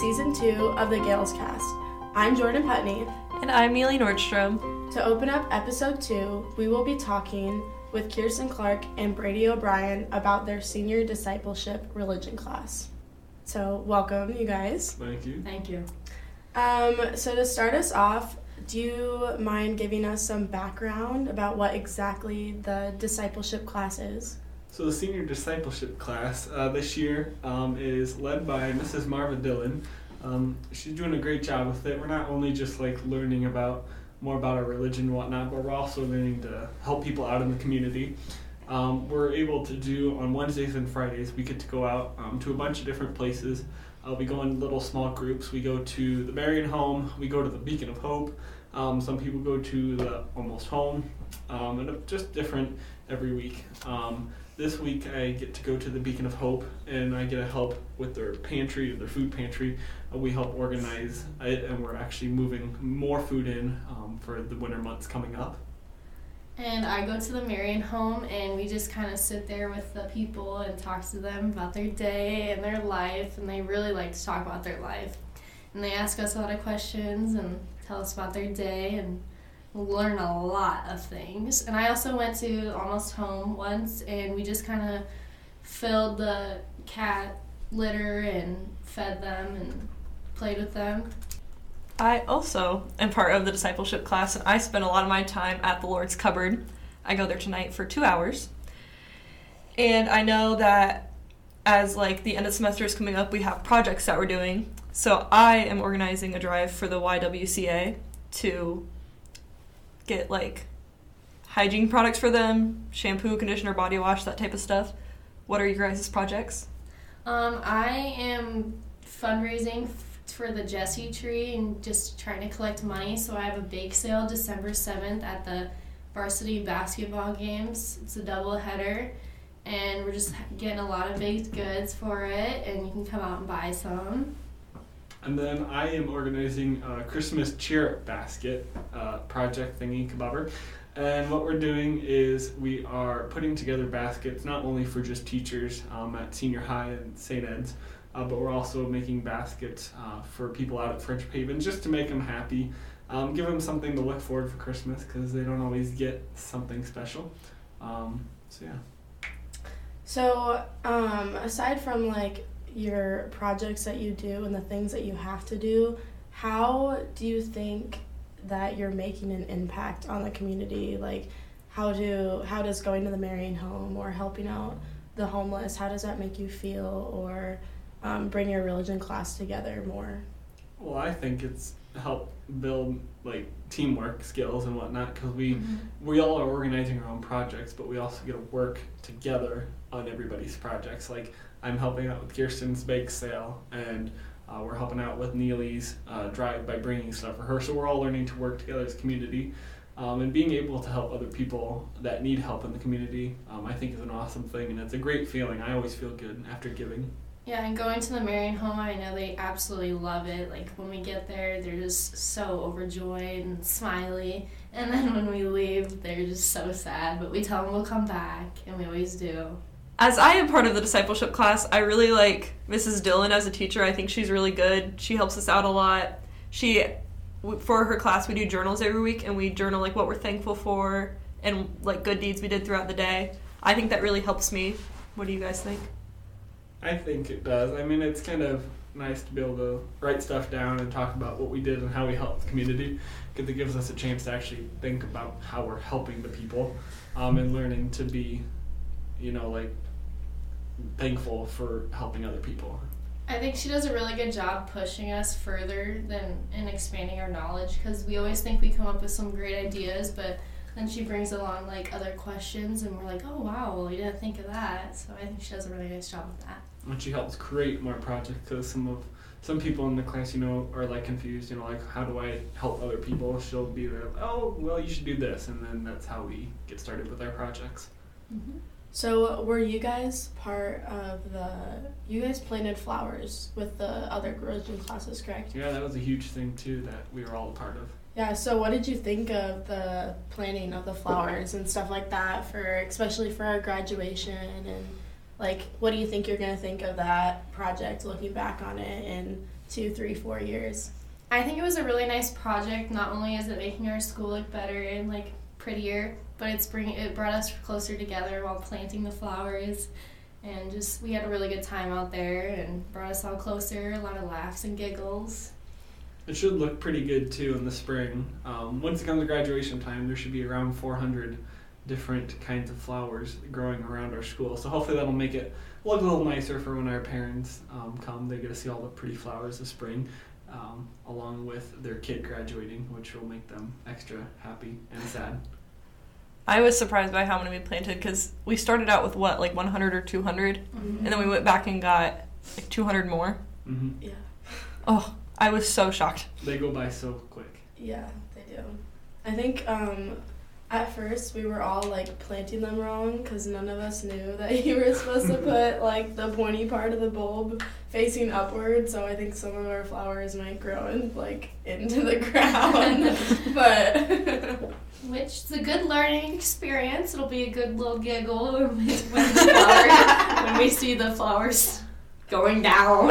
season two of the Gaels cast. I'm Jordan Putney. And I'm Neely Nordstrom. To open up episode two, we will be talking with Kirsten Clark and Brady O'Brien about their senior discipleship religion class. So, welcome, you guys. Thank you. Thank you. Um, so, to start us off, do you mind giving us some background about what exactly the discipleship class is? So the senior discipleship class uh, this year um, is led by Mrs. Marva Dillon. Um, she's doing a great job with it. We're not only just like learning about more about our religion and whatnot, but we're also learning to help people out in the community. Um, we're able to do on Wednesdays and Fridays. We get to go out um, to a bunch of different places. Uh, we go in little small groups. We go to the Marian Home. We go to the Beacon of Hope. Um, some people go to the Almost Home, um, and just different every week. This week I get to go to the Beacon of Hope and I get to help with their pantry, their food pantry. Uh, we help organize it and we're actually moving more food in um, for the winter months coming up. And I go to the Marian home and we just kind of sit there with the people and talk to them about their day and their life. And they really like to talk about their life. And they ask us a lot of questions and tell us about their day and learn a lot of things. And I also went to Almost Home once and we just kind of filled the cat litter and fed them and played with them. I also am part of the discipleship class, and I spend a lot of my time at the Lord's Cupboard. I go there tonight for two hours. And I know that as like the end of semester is coming up, we have projects that we're doing. So I am organizing a drive for the YWCA to get like hygiene products for them, shampoo, conditioner, body wash, that type of stuff. What are your guys' projects? Um, I am fundraising for the Jesse Tree and just trying to collect money. So I have a bake sale December 7th at the varsity basketball games. It's a double header. And we're just getting a lot of baked goods for it, and you can come out and buy some. And then I am organizing a Christmas cheer basket uh, project thingy kabobber. And what we're doing is we are putting together baskets not only for just teachers um, at senior high and St. Ed's, uh, but we're also making baskets uh, for people out at Friendship Haven just to make them happy, um, give them something to look forward for Christmas because they don't always get something special. Um, so yeah. So, um, aside from like your projects that you do and the things that you have to do, how do you think that you're making an impact on the community? Like, how do how does going to the Marian home or helping out the homeless? How does that make you feel? Or um, bring your religion class together more? Well, I think it's help build like teamwork skills and whatnot because we mm-hmm. we all are organizing our own projects, but we also get to work together on everybody's projects. Like I'm helping out with Kirsten's bake sale, and uh, we're helping out with Neely's uh, drive by bringing stuff for her. So we're all learning to work together as a community. Um, and being able to help other people that need help in the community, um, I think is an awesome thing, and it's a great feeling. I always feel good after giving. Yeah, and going to the Marian home, I know they absolutely love it. Like when we get there, they're just so overjoyed and smiley. And then when we leave, they're just so sad. But we tell them we'll come back, and we always do. As I am part of the discipleship class, I really like Mrs. Dillon as a teacher. I think she's really good. She helps us out a lot. She, for her class, we do journals every week, and we journal like what we're thankful for and like good deeds we did throughout the day. I think that really helps me. What do you guys think? I think it does. I mean, it's kind of nice to be able to write stuff down and talk about what we did and how we helped the community because it gives us a chance to actually think about how we're helping the people um, and learning to be, you know, like thankful for helping other people. I think she does a really good job pushing us further than and expanding our knowledge because we always think we come up with some great ideas, but then she brings along like other questions, and we're like, oh wow, well, we didn't think of that. So I think she does a really nice job with that and she helps create more projects because some of some people in the class, you know, are like confused, you know, like how do I help other people? She'll be like, oh, well, you should do this, and then that's how we get started with our projects. Mm-hmm. So, were you guys part of the? You guys planted flowers with the other religion classes, correct? Yeah, that was a huge thing too that we were all a part of. Yeah. So, what did you think of the planting of the flowers and stuff like that for, especially for our graduation and like what do you think you're going to think of that project looking back on it in two, three, four years? I think it was a really nice project. Not only is it making our school look better and like prettier, but it's bringing it brought us closer together while planting the flowers, and just we had a really good time out there and brought us all closer. A lot of laughs and giggles. It should look pretty good too in the spring. Um, once it comes to graduation time, there should be around 400 different kinds of flowers growing around our school. So hopefully that'll make it look a little nicer for when our parents um, come. They get to see all the pretty flowers this spring, um, along with their kid graduating, which will make them extra happy and sad. I was surprised by how many we planted because we started out with what, like 100 or 200, and then we went back and got like 200 more. hmm Yeah. Oh, I was so shocked. They go by so quick. Yeah, they do. I think um, at first we were all like planting them wrong because none of us knew that you were supposed to put like the pointy part of the bulb facing upward. So I think some of our flowers might grow in, like into the ground. but Which is a good learning experience. It'll be a good little giggle when when the flower, when we see the flowers going down.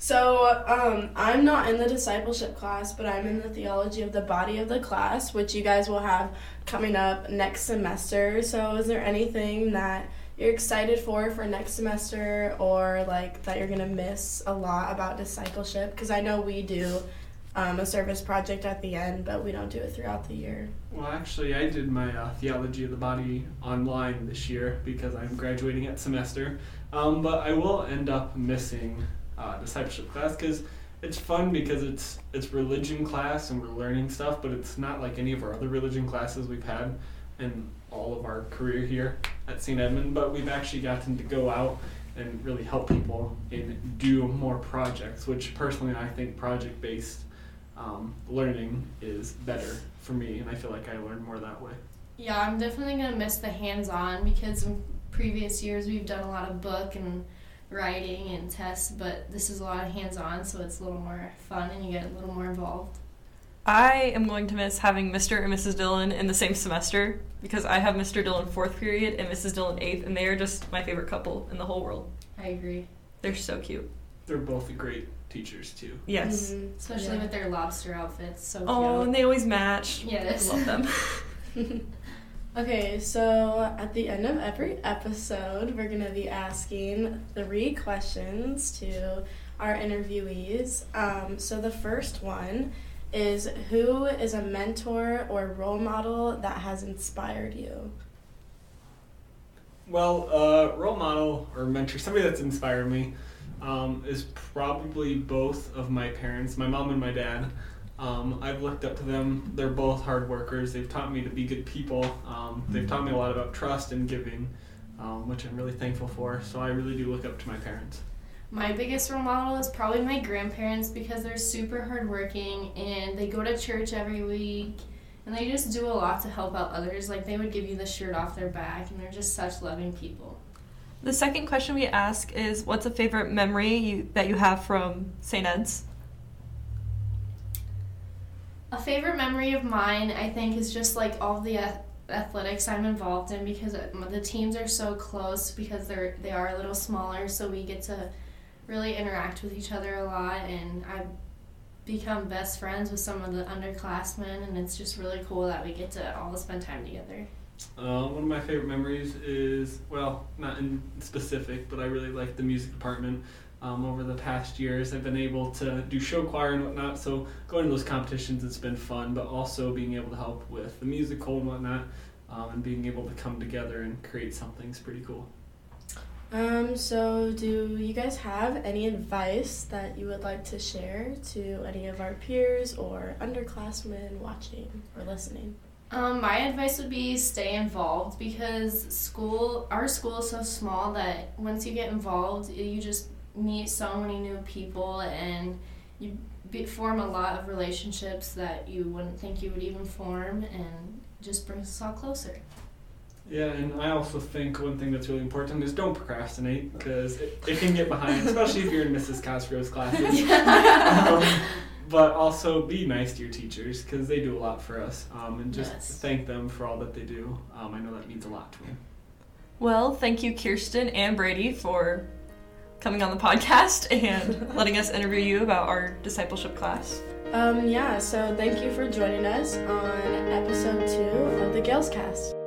So, um, I'm not in the discipleship class, but I'm in the theology of the body of the class, which you guys will have coming up next semester. So, is there anything that you're excited for for next semester or like that you're to miss a lot about discipleship? Because I know we do um, a service project at the end, but we don't do it throughout the year. Well, actually, I did my uh, theology of the body online this year because I'm graduating at semester. Um, but I will end up missing uh, discipleship class because it's fun because it's it's religion class and we're learning stuff, but it's not like any of our other religion classes we've had in all of our career here at St. Edmond. But we've actually gotten to go out and really help people and do more projects, which personally I think project based um, learning is better for me, and I feel like I learn more that way. Yeah, I'm definitely gonna miss the hands-on because in previous years we've done a lot of book and writing and tests, but this is a lot of hands-on, so it's a little more fun and you get a little more involved. I am going to miss having Mr. and Mrs. Dillon in the same semester because I have Mr. Dillon fourth period and Mrs. Dillon eighth, and they are just my favorite couple in the whole world. I agree, They're so cute. They're both great teachers too. Yes. Mhm. especially Yeah. with their lobster outfits. So cute. Oh, and they always match. Yes. I love them. Okay, so at the end of every episode, we're going to be asking three questions to our interviewees. Um, so the first one is Who is a mentor or role model that has inspired you? Well, uh, role model or mentor, somebody that's inspired me, um, is probably both of my parents, my mom and my dad. Um, I've looked up to them. They're both hard workers. They've taught me to be good people. Um, they've taught me a lot about trust and giving, um, which I'm really thankful for. So I really do look up to my parents. My biggest role model is probably my grandparents because they're super hardworking and they go to church every week and they just do a lot to help out others. Like they would give you the shirt off their back and they're just such loving people. The second question we ask is what's a favorite memory you, that you have from St. Ed's? A favorite memory of mine, I think, is just like all the ath- athletics I'm involved in because it- the teams are so close because they're they are a little smaller, so we get to really interact with each other a lot, and I've become best friends with some of the underclassmen, and it's just really cool that we get to all spend time together. Uh, one of my favorite memories is, well, not in specific, but I really like the music department. Um, over the past years, I've been able to do show choir and whatnot, so going to those competitions, it's been fun, but also being able to help with the musical and whatnot, um, and being able to come together and create something's pretty cool. Um, so, do you guys have any advice that you would like to share to any of our peers or underclassmen watching or listening? Um, my advice would be stay involved because school, our school is so small that once you get involved, you just meet so many new people and you be, form a lot of relationships that you wouldn't think you would even form and just brings us all closer. Yeah, and I also think one thing that's really important is don't procrastinate because it, it can get behind, especially if you're in Mrs. Cosgrove's classes. um, but also be nice to your teachers because they do a lot for us, um, and just Yes. thank them for all that they do. Um, I know that means a lot to me. Well, thank you, Kirsten and Brady, for coming on the podcast and letting us interview you about our discipleship class. Um, yeah, so thank you for joining us on episode two of the Gaels Cast.